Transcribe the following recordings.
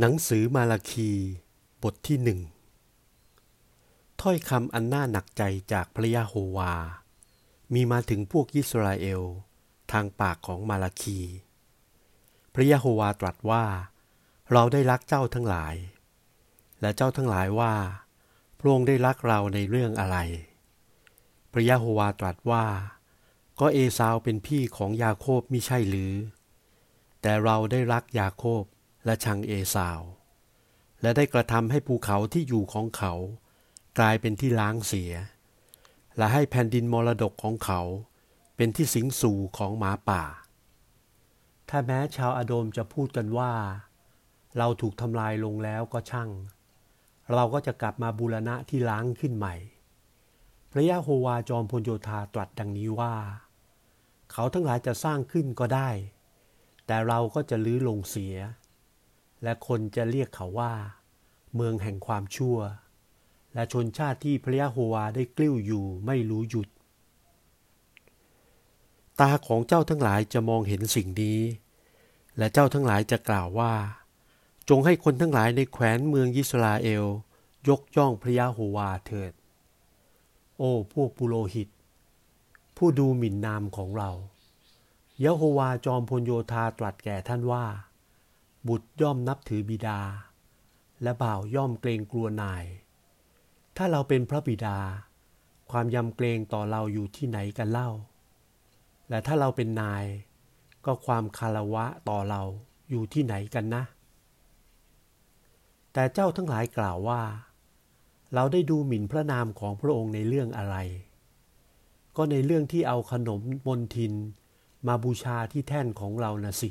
หนังสือมาลาคี บทที่หนึ่งถ้อยคำอันน่าหนักใจจากพระยาโฮวา มีมาถึงพวกยิสราเอล ทางปากของมาลาคี พระยาโฮวาตรัสว่า เราได้รักเจ้าทั้งหลาย และเจ้าทั้งหลายว่าพระองค์ได้รักเราในเรื่องอะไร พระยาโฮวาตรัสว่า ก็เอซาวเป็นพี่ของยาโคบมิใช่หรือ แต่เราได้รักยาโคบ และชังเอสาว และได้กระทำให้ภูเขาที่อยู่ของเขา กลายเป็นที่ล้างเสีย และให้แผ่นดินมรดกของเขาเป็นที่สิงสู่ของหมาป่า ถ้าแม้ชาวอาโดมจะพูดกันว่า เราถูกทำลายลงแล้วก็ช่าง เราก็จะกลับมาบูรณะที่ล้างขึ้นใหม่ พระยาโฮวาจอมพลโยธาตรัสดังนี้ว่า เขาทั้งหลายจะสร้างขึ้นก็ได้ แต่เราก็จะลื้อลงเสีย และคนจะเรียกเขาว่า เมืองแห่งความชั่ว และชนชาติที่พระยะโฮวาได้กลิ้วอยู่ไม่รู้หยุด ตาของเจ้าทั้งหลายจะมองเห็นสิ่งนี้ และเจ้าทั้งหลายจะกล่าวว่า จงให้คนทั้งหลายในแคว้นเมืองยิสราเอล ยกย่องพระยะโฮวาเถิด โอ้พวกปุโรหิต ผู้ดูหมิ่นนามของเรายะโฮวาจอมพลโยธาตรัสแก่ท่านว่า บุตรย่อมนับถือบิดา และบ่าวย่อมเกรงกลัวนาย ถ้าเราเป็นพระบิดา ความยำเกรงต่อเราอยู่ที่ไหนกันเล่า และถ้าเราเป็นนาย ก็ความคารวะต่อเราอยู่ที่ไหนกันนะ แต่เจ้าทั้งหลายกล่าวว่า เราได้ดูหมิ่นพระนามของพระองค์ในเรื่องอะไร ก็ในเรื่องที่เอาขนมมนทิน มาบูชาที่แท่นของเรานะสิ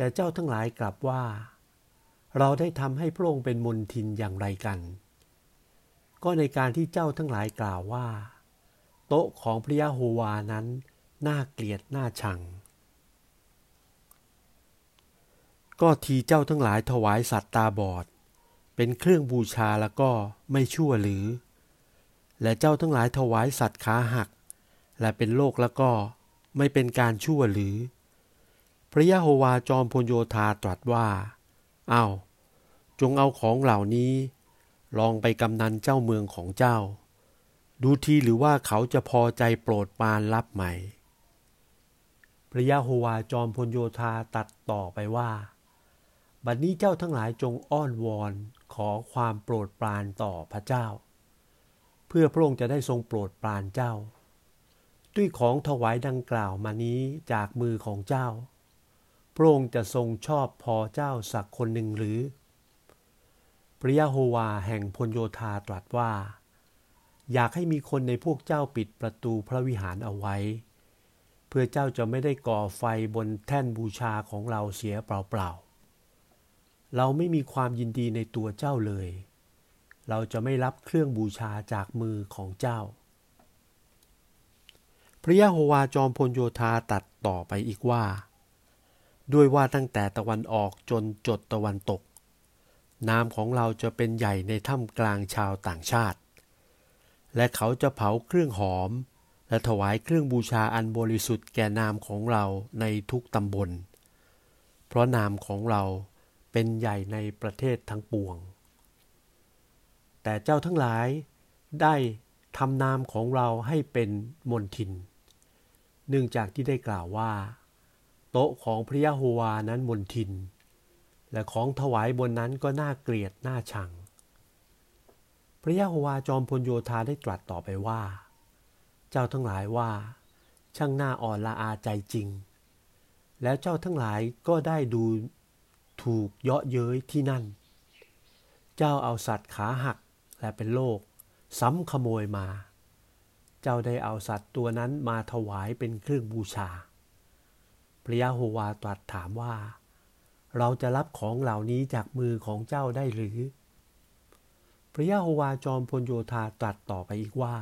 แต่เจ้าทั้งหลายกลับว่า เราได้ทำให้พระองค์เป็นมนทินอย่างไรกัน ก็ในการที่เจ้าทั้งหลายกล่าวว่า โต๊ะของพระยะโฮวานั้น น่าเกลียดน่าชัง ก็ทีเจ้าทั้งหลายถวายสัตว์ตาบอด เป็นเครื่องบูชาแล้วก็ไม่ชั่วหรือ และเจ้าทั้งหลายถวายสัตว์ขาหัก และเป็นโรคแล้วก็ไม่เป็นการชั่วหรือ พระยะโฮวาจอมพลโยธาตรัสว่า เอา้า จงเอาของเหล่านี้ ลองไปกำนันเจ้าเมืองของเจ้า ดูทีหรือว่าเขาจะพอใจโปรดปานรับไหมพระยะโฮวาจอมพลโยธาตัดต่อไปว่า บัดนนี้เจ้าทั้งหลายจงอ้อนวอนขอความโปรดปรานต่อพระเจ้า เพื่อพระองค์จะได้ทรงโปรดปรานเจ้า ด้วยของถวายดังกล่าวมานี้จากมือของเจ้า ระองค์จะทรงชอบพอเจ้าสักคนหนึ่งหรือ พระยะโฮวาแห่งพลโยธาตรัสว่า อยากให้มีคนในพวกเจ้าปิดประตูพระวิหารเอาไว้ เพื่อเจ้าจะไม่ได้ก่อไฟบนแท่นบูชาของเราเสียเปล่าๆ เราไม่มีความยินดีในตัวเจ้าเลย เราจะไม่รับเครื่องบูชาจากมือของเจ้า พระยะโฮวาจอมพลโยธาตัดต่อไปอีกว่า ด้วยว่าตั้งแต่ตะวันออกจนจดตะวันตก นามของเราจะเป็นใหญ่ในถ้ำกลางชาวต่างชาติ และเขาจะเผาเครื่องหอม และถวายเครื่องบูชาอันบริสุทธิ์แก่นามของเราในทุกตำบล เพราะนามของเราเป็นใหญ่ในประเทศทั้งปวง แต่เจ้าทั้งหลายได้ทำนามของเราให้เป็นมนทิน เนื่องจากที่ได้กล่าวว่า โต๊ะของพระยะโฮวานั้นมนทิน และของถวายบนนั้นก็น่าเกลียดน่าชัง พระยะโฮวาจอมพลโยธาได้ตรัสต่อไปว่า เจ้าทั้งหลายว่า ช่างหน่าอ่อนละอาใจจริง แล้วเจ้าทั้งหลายก็ได้ดูถูกเยาะเย้ยที่นั่น เจ้าเอาสัตว์ขาหักและเป็นโรคซ้ำขโมยมา เจ้าได้เอาสัตว์ตัวนั้นมาถวายเป็นเครื่องบูชา ระยะโฮวาตรัสถามว่า เราจะรับของเหล่านี้จากมือของเจ้าได้หรือ พระยะโฮวาจอมพลโยธาตรัสต่อไปอีกว่า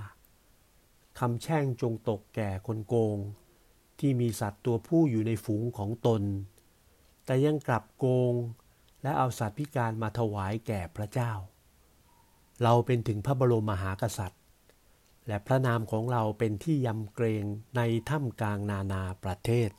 คำแช่งจงตกแก่คนโกง ที่มีสัตว์ตัวผู้อยู่ในฝูงของตน แต่ยังกลับโกงและเอาสัตว์พิการมาถวายแก่พระเจ้า เราเป็นถึงพระบรมมหากษัตริย์ และพระนามของเราเป็นที่ยำเกรงในถ้ำกลางนานาประเทศ